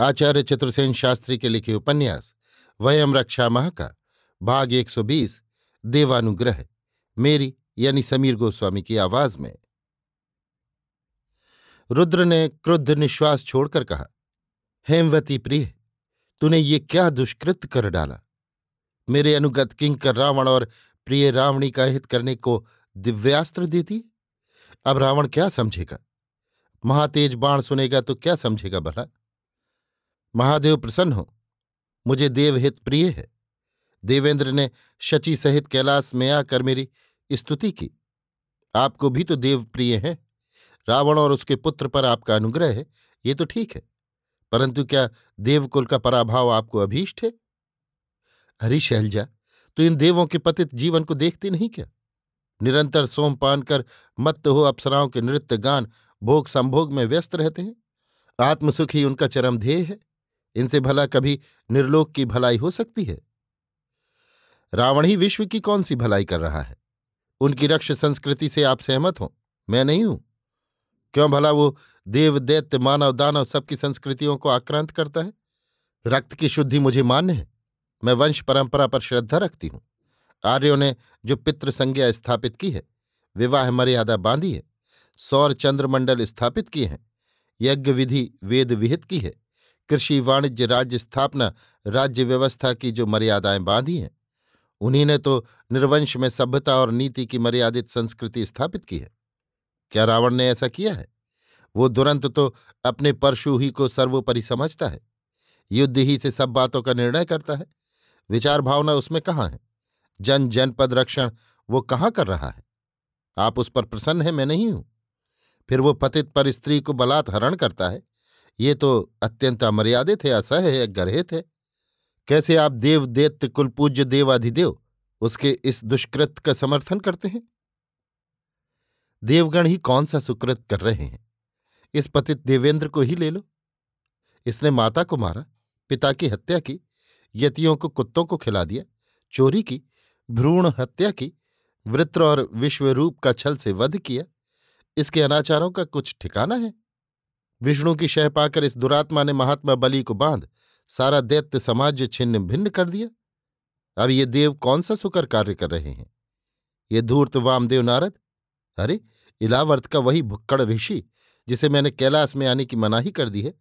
आचार्य चतुर्सेन शास्त्री के लिखे उपन्यास, वयम रक्षा माह का भाग 120 देवानुग्रह, मेरी यानी समीर गोस्वामी की आवाज़ में। रुद्र ने क्रुद्ध निश्वास छोड़कर कहा, हेमवती प्रिय, तूने ये क्या दुष्कृत कर डाला? मेरे अनुगत किंकर रावण और प्रिय रावणी का हित करने को दिव्यास्त्र देती अब रावण क्या समझेगा? महातेज बाण सुनेगा तो क्या समझेगा भला? महादेव प्रसन्न हो। मुझे देवहित प्रिय है। देवेंद्र ने शची सहित कैलाश में आकर मेरी स्तुति की। आपको भी तो देव प्रिय है। रावण और उसके पुत्र पर आपका अनुग्रह है, ये तो ठीक है। परंतु क्या देवकुल का पराभाव आपको अभीष्ट है? हरी शैलजा तो इन देवों के पतित जीवन को देखती नहीं क्या? निरंतर सोमपान कर मत्त हो अप्सराओं के नृत्य गान, भोग संभोग में व्यस्त रहते हैं। आत्मसुख ही उनका चरम ध्येय है। इनसे भला कभी निर्लोक की भलाई हो सकती है? रावण ही विश्व की कौन सी भलाई कर रहा है? उनकी रक्ष संस्कृति से आप सहमत हो? मैं नहीं हूँ। क्यों भला वो देव, दैत्य, मानव, दानव सबकी संस्कृतियों को आक्रांत करता है? रक्त की शुद्धि मुझे मान्य है। मैं वंश परंपरा पर श्रद्धा रखती हूँ। आर्यों ने जो पितृ संज्ञा स्थापित की है, विवाह मर्यादा बांधी है, सौर चंद्रमंडल स्थापित किए हैं, यज्ञ विधि वेद विहित की है। कृषि वाणिज्य राज्य स्थापना, राज्य व्यवस्था की जो मर्यादाएँ बांधी हैं, उन्हीं ने तो निर्वंश में सभ्यता और नीति की मर्यादित संस्कृति स्थापित की है। क्या रावण ने ऐसा किया है? वो दुरंत तो अपने परशु ही को सर्वोपरि समझता है। युद्ध ही से सब बातों का निर्णय करता है। विचार भावना उसमें कहाँ है? जन जनपद रक्षण वो कहाँ कर रहा है? आप उस पर प्रसन्न है, मैं नहीं हूँ। फिर वो पतित पर स्त्री को बलात् हरण करता है। ये तो अत्यंत अमर्यादित है, असह्य है, गर्हित है। कैसे आप देव दैत्य कुलपूज्य देवाधिदेव उसके इस दुष्कृत का समर्थन करते हैं? देवगण ही कौन सा सुकृत कर रहे हैं? इस पतित देवेंद्र को ही ले लो। इसने माता को मारा, पिता की हत्या की, यतियों को कुत्तों को खिला दिया, चोरी की, भ्रूण हत्या की, वृत्र और विश्वरूप का छल से वध किया। इसके अनाचारों का कुछ ठिकाना है? विष्णु की शह पाकर इस दुरात्मा ने महात्मा बलि को बाँध, सारा दैत्य, समाज, छिन्न भिन्न कर दिया। अब ये देव कौन सा सुकर कार्य कर रहे हैं? ये धूर्त वामदेव नारद? अरे, इलावर्त का वही भुक्कड़ ऋषि, जिसे मैंने कैलाश में आने की मनाही कर दी है।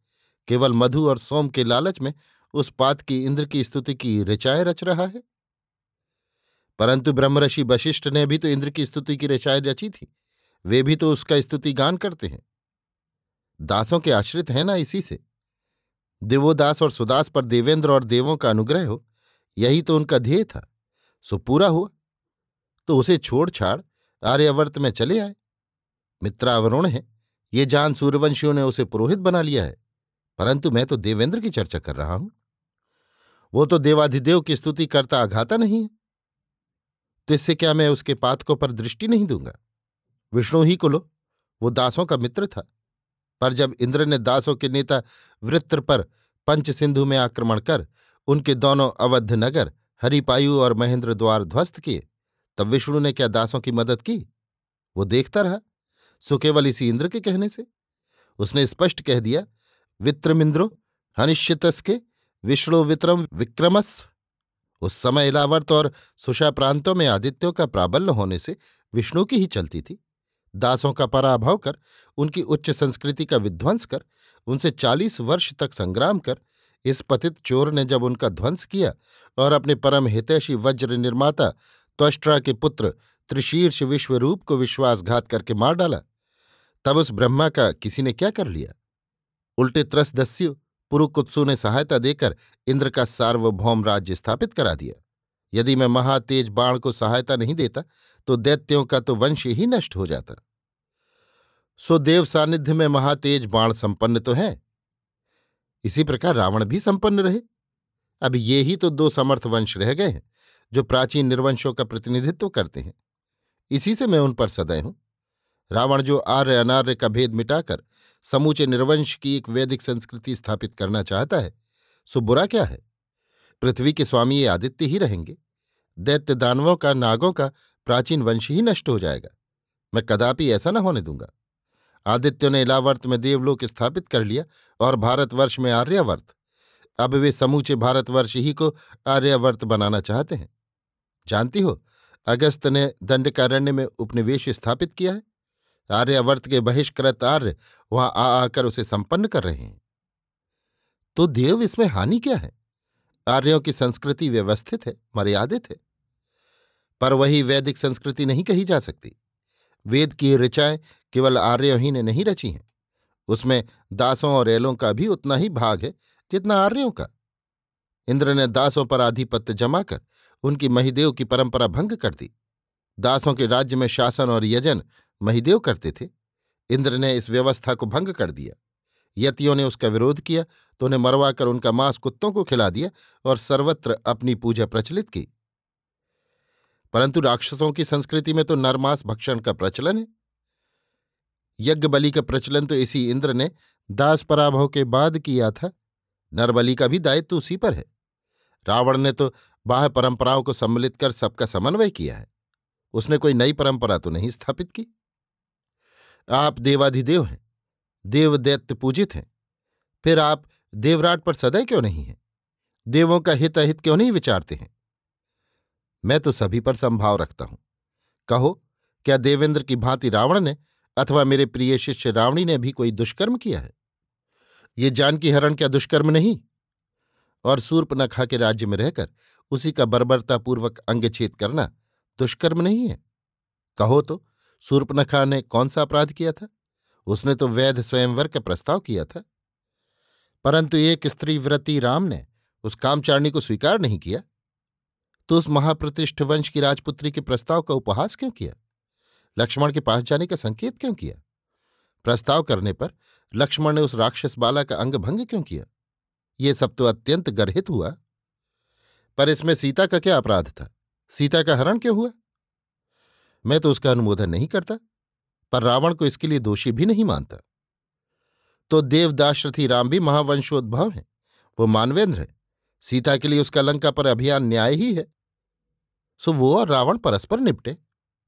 केवल मधु और सोम के लालच में उस पात की इंद्र की स्तुति की ऋचाएँ रच रहा है। परंतु ब्रह्मऋषि वशिष्ठ ने भी तो इंद्र की स्तुति की ऋचाएँ रची थी। वे भी तो उसका स्तुति गान करते हैं। दासों के आश्रित हैं ना इसी से। देवोदास और सुदास पर देवेंद्र और देवों का अनुग्रह हो, यही तो उनका ध्येय था। सो पूरा हुआ। तो उसे छोड़ छाड़, आर्यवर्त में चले आए। मित्रावरुण है, ये जान सूर्यवंशियों ने उसे पुरोहित बना लिया है। परंतु मैं तो देवेंद्र की चर्चा कर रहा हूँ। वो तो देवाधिदेव की स्तुति करता आघाता नहीं है। तो इससे क्या मैं उसके पातकों पर दृष्टि नहीं दूँगा? विष्णु ही को लो, वो दासों का मित्र था। पर जब इंद्र ने दासों के नेता वृत्र पर पंच सिंधु में आक्रमण कर, उनके दोनों अवध नगर, हरिपायु और महेंद्र द्वार ध्वस्त किए, तब विष्णु ने क्या दासों की मदद की? वो देखता रहा, सो केवल इसी इंद्र के कहने से। उसने स्पष्ट कह दिया वित्रमिंद्रो हनिश्चितस्के विष्णु वित्रम विक्रमस्व उस समय इलावर्त और सुषा प्रांतों में आदित्यों का प्राबल्य होने से विष्णु की ही चलती थी। दासों का पराभव कर, उनकी उच्च संस्कृति का विध्वंस कर, उनसे चालीस वर्ष तक संग्राम कर, इस पतित चोर ने जब उनका ध्वंस किया और अपने परम हितैषी वज्र निर्माता त्वष्ट्रा के पुत्र त्रिशीर्ष विश्वरूप को विश्वासघात करके मार डाला, तब उस ब्रह्मा का किसी ने क्या कर लिया? उल्टे त्रसदस्यु पुरुकुत्सु ने सहायता देकर इंद्र का सार्वभौम राज्य स्थापित करा दिया। यदि मैं महातेज बाण को सहायता नहीं देता तो दैत्यों का तो वंश ही नष्ट हो जाता। सो देव सानिध्य में महातेज बाण संपन्न तो है। इसी प्रकार रावण भी संपन्न रहे। अब ये ही तो दो समर्थ वंश रह गए हैं, जो प्राचीन निर्वंशों का प्रतिनिधित्व करते हैं। इसी से मैं उन पर सदय हूँ। रावण जो आर्य अनार्य का भेद मिटाकर समूचे निर्वंश की एक वैदिक संस्कृति स्थापित करना चाहता है, सो बुरा क्या है? पृथ्वी के स्वामी ये आदित्य ही रहेंगे। दैत्य दानवों का, नागों का प्राचीन वंश ही नष्ट हो जाएगा। मैं कदापि ऐसा न होने दूँगा। आदित्यों ने इलावर्त में देवलोक स्थापित कर लिया और भारतवर्ष में आर्यावर्त। अब वे समूचे भारतवर्ष ही को आर्यावर्त बनाना चाहते हैं। जानती हो, अगस्त ने दंडकारण्य में उपनिवेश स्थापित किया है। आर्यावर्त के बहिष्कृत आर्य वहाँ आ आकर उसे संपन्न कर रहे हैं। तो देव इसमें हानि क्या है? आर्यों की संस्कृति व्यवस्थित है, मर्यादित है। पर वही वैदिक संस्कृति नहीं कही जा सकती। वेद की ऋचाएँ केवल आर्यों ही ने नहीं रची हैं। उसमें दासों और एलों का भी उतना ही भाग है जितना आर्यों का। इंद्र ने दासों पर आधिपत्य जमाकर उनकी महिदेव की परंपरा भंग कर दी। दासों के राज्य में शासन और यजन महिदेव करते थे। इंद्र ने इस व्यवस्था को भंग कर दिया। यतियों ने उसका विरोध किया तो उन्हें मरवाकर उनका मांस कुत्तों को खिला दिया और सर्वत्र अपनी पूजा प्रचलित की। परंतु राक्षसों की संस्कृति में तो नरमांस भक्षण का प्रचलन है। यज्ञ बलि का प्रचलन तो इसी इंद्र ने दास पराभव के बाद किया था। नरबली का भी दायित्व उसी पर है। रावण ने तो बाह्य परंपराओं को सम्मिलित कर सबका समन्वय किया है। उसने कोई नई परंपरा तो नहीं स्थापित की। आप देवाधिदेव हैं देव दैत्य पूजित हैं, फिर आप देवराट पर सदै क्यों नहीं हैं? देवों का हित अहित क्यों नहीं विचारते हैं? मैं तो सभी पर संभाव रखता हूँ। कहो, क्या देवेंद्र की भांति रावण ने अथवा मेरे प्रिय शिष्य रावणी ने भी कोई दुष्कर्म किया है? ये जानकी हरण क्या दुष्कर्म नहीं? और सूर्पनखा के राज्य में रहकर उसी का बर्बरतापूर्वक अंगछेद करना दुष्कर्म नहीं है। कहो तो सूर्पनखा ने कौन सा अपराध किया था? उसने तो वैध स्वयंवर का प्रस्ताव किया था। परंतु एक स्त्री व्रती राम ने उस कामचारणी को स्वीकार नहीं किया। तो उस महाप्रतिष्ठ वंश की राजपुत्री के प्रस्ताव का उपहास क्यों किया? लक्ष्मण के पास जाने का संकेत क्यों किया? प्रस्ताव करने पर लक्ष्मण ने उस राक्षस बाला का अंग भंग क्यों किया? ये सब तो अत्यंत गर्हित हुआ। पर इसमें सीता का क्या अपराध था? सीता का हरण क्यों हुआ? मैं तो उसका अनुमोदन नहीं करता, पर रावण को इसके लिए दोषी भी नहीं मानता। तो देवदाशरथी राम भी महावंशोद्भव हैं, वो मानवेंद्र है। सीता के लिए उसका लंका पर अभियान न्याय ही है। सो वो और रावण परस्पर निपटे।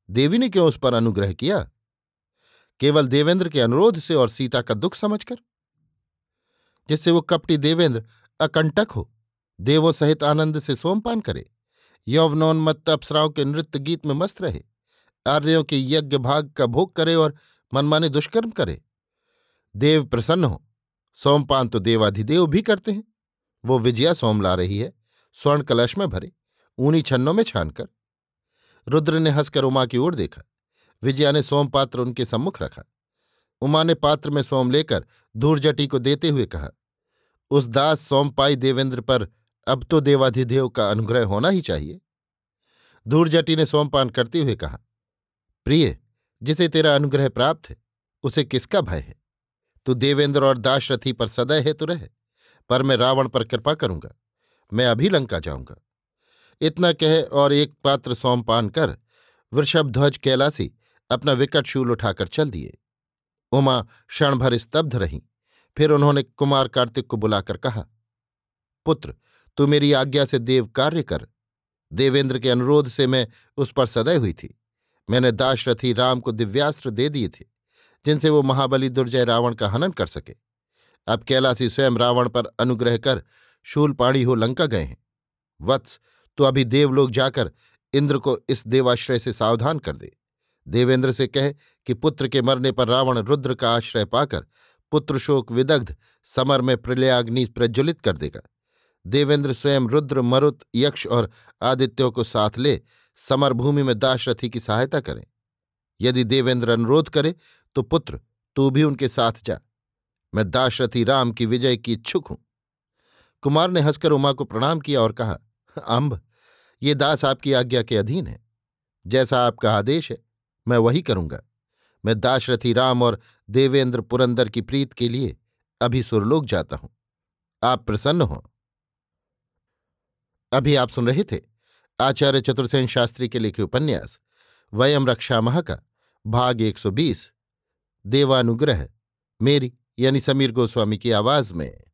देवी ने क्यों उस पर अनुग्रह किया? केवल देवेंद्र के अनुरोध से और सीता का दुख समझकर? जिससे वो कपटी देवेंद्र अकंटक हो, देवों सहित आनंद से सोमपान करे, यौवनोन्मत्त अप्सराओं के नृत्य गीत में मस्त रहे, आर्यों के यज्ञ भाग का भोग करे और मनमाने दुष्कर्म करे। देव प्रसन्न हो, सोमपान तो देवाधिदेव भी करते हैं। वो विजया सोम ला रही है, स्वर्ण कलश में भरे। ऊनी छन्नों में छानकर। रुद्र ने हंसकर उमा की ओर देखा। विजया ने सोम पात्र उनके सम्मुख रखा। उमा ने पात्र में सोम लेकर धूर्जटी को देते हुए कहा, उस दास सोमपाई देवेंद्र पर अब तो देवाधिदेव का अनुग्रह होना ही चाहिए। धूर्जटी ने सोमपान करते हुए कहा, प्रिय, जिसे तेरा अनुग्रह प्राप्त है, उसे किसका भय है? तू देवेंद्र और दाशरथी पर सदै है तो रहे, पर मैं रावण पर कृपा करूँगा। मैं अभी लंका जाऊँगा। इतना कह और एक पात्र सोमपान कर वृषभध्वज कैलासी अपना विकट शूल उठाकर चल दिए। उमा क्षण भर स्तब्ध रहीं। फिर उन्होंने कुमार कार्तिक को बुलाकर कहा, पुत्र, तू मेरी आज्ञा से देव कार्य कर। देवेंद्र के अनुरोध से मैं उस पर सदै हुई थी। मैंने दाशरथी राम को दिव्यास्त्र दे दिए थे, जिनसे वो महाबली दुर्जय रावण का हनन कर सके। अब कैलासी स्वयं रावण पर अनुग्रह कर शूलपाणी हो लंका गए हैं। वत्स तो अभी देवलोक जाकर इंद्र को इस देवाश्रय से सावधान कर दे। देवेंद्र से कहे कि पुत्र के मरने पर रावण रुद्र का आश्रय पाकर पुत्र शोक विदग्ध समर में प्रलयाग्नि प्रज्वलित कर देगा। देवेंद्र स्वयं रुद्र, मरुत, यक्ष और आदित्यों को साथ ले समरभूमि में दाशरथी की सहायता करें। यदि देवेंद्र अनुरोध करे तो पुत्र, तू भी उनके साथ जा। मैं दाशरथी राम की विजय की इच्छुक हूँ। कुमार ने हंसकर उमा को प्रणाम किया और कहा अम्ब ये दास आपकी आज्ञा के अधीन है। जैसा आपका आदेश है, मैं वही करूँगा। मैं दाशरथी राम और देवेंद्र पुरंदर की प्रीत के लिए अभी सुरलोक जाता हूँ। आप प्रसन्न हो। अभी आप सुन रहे थे आचार्य चतुर्सेन शास्त्री के लिखे उपन्यास, वयम रक्षा मह का भाग 120 देवानुग्रह, मेरी यानी समीर गोस्वामी की आवाज़ में।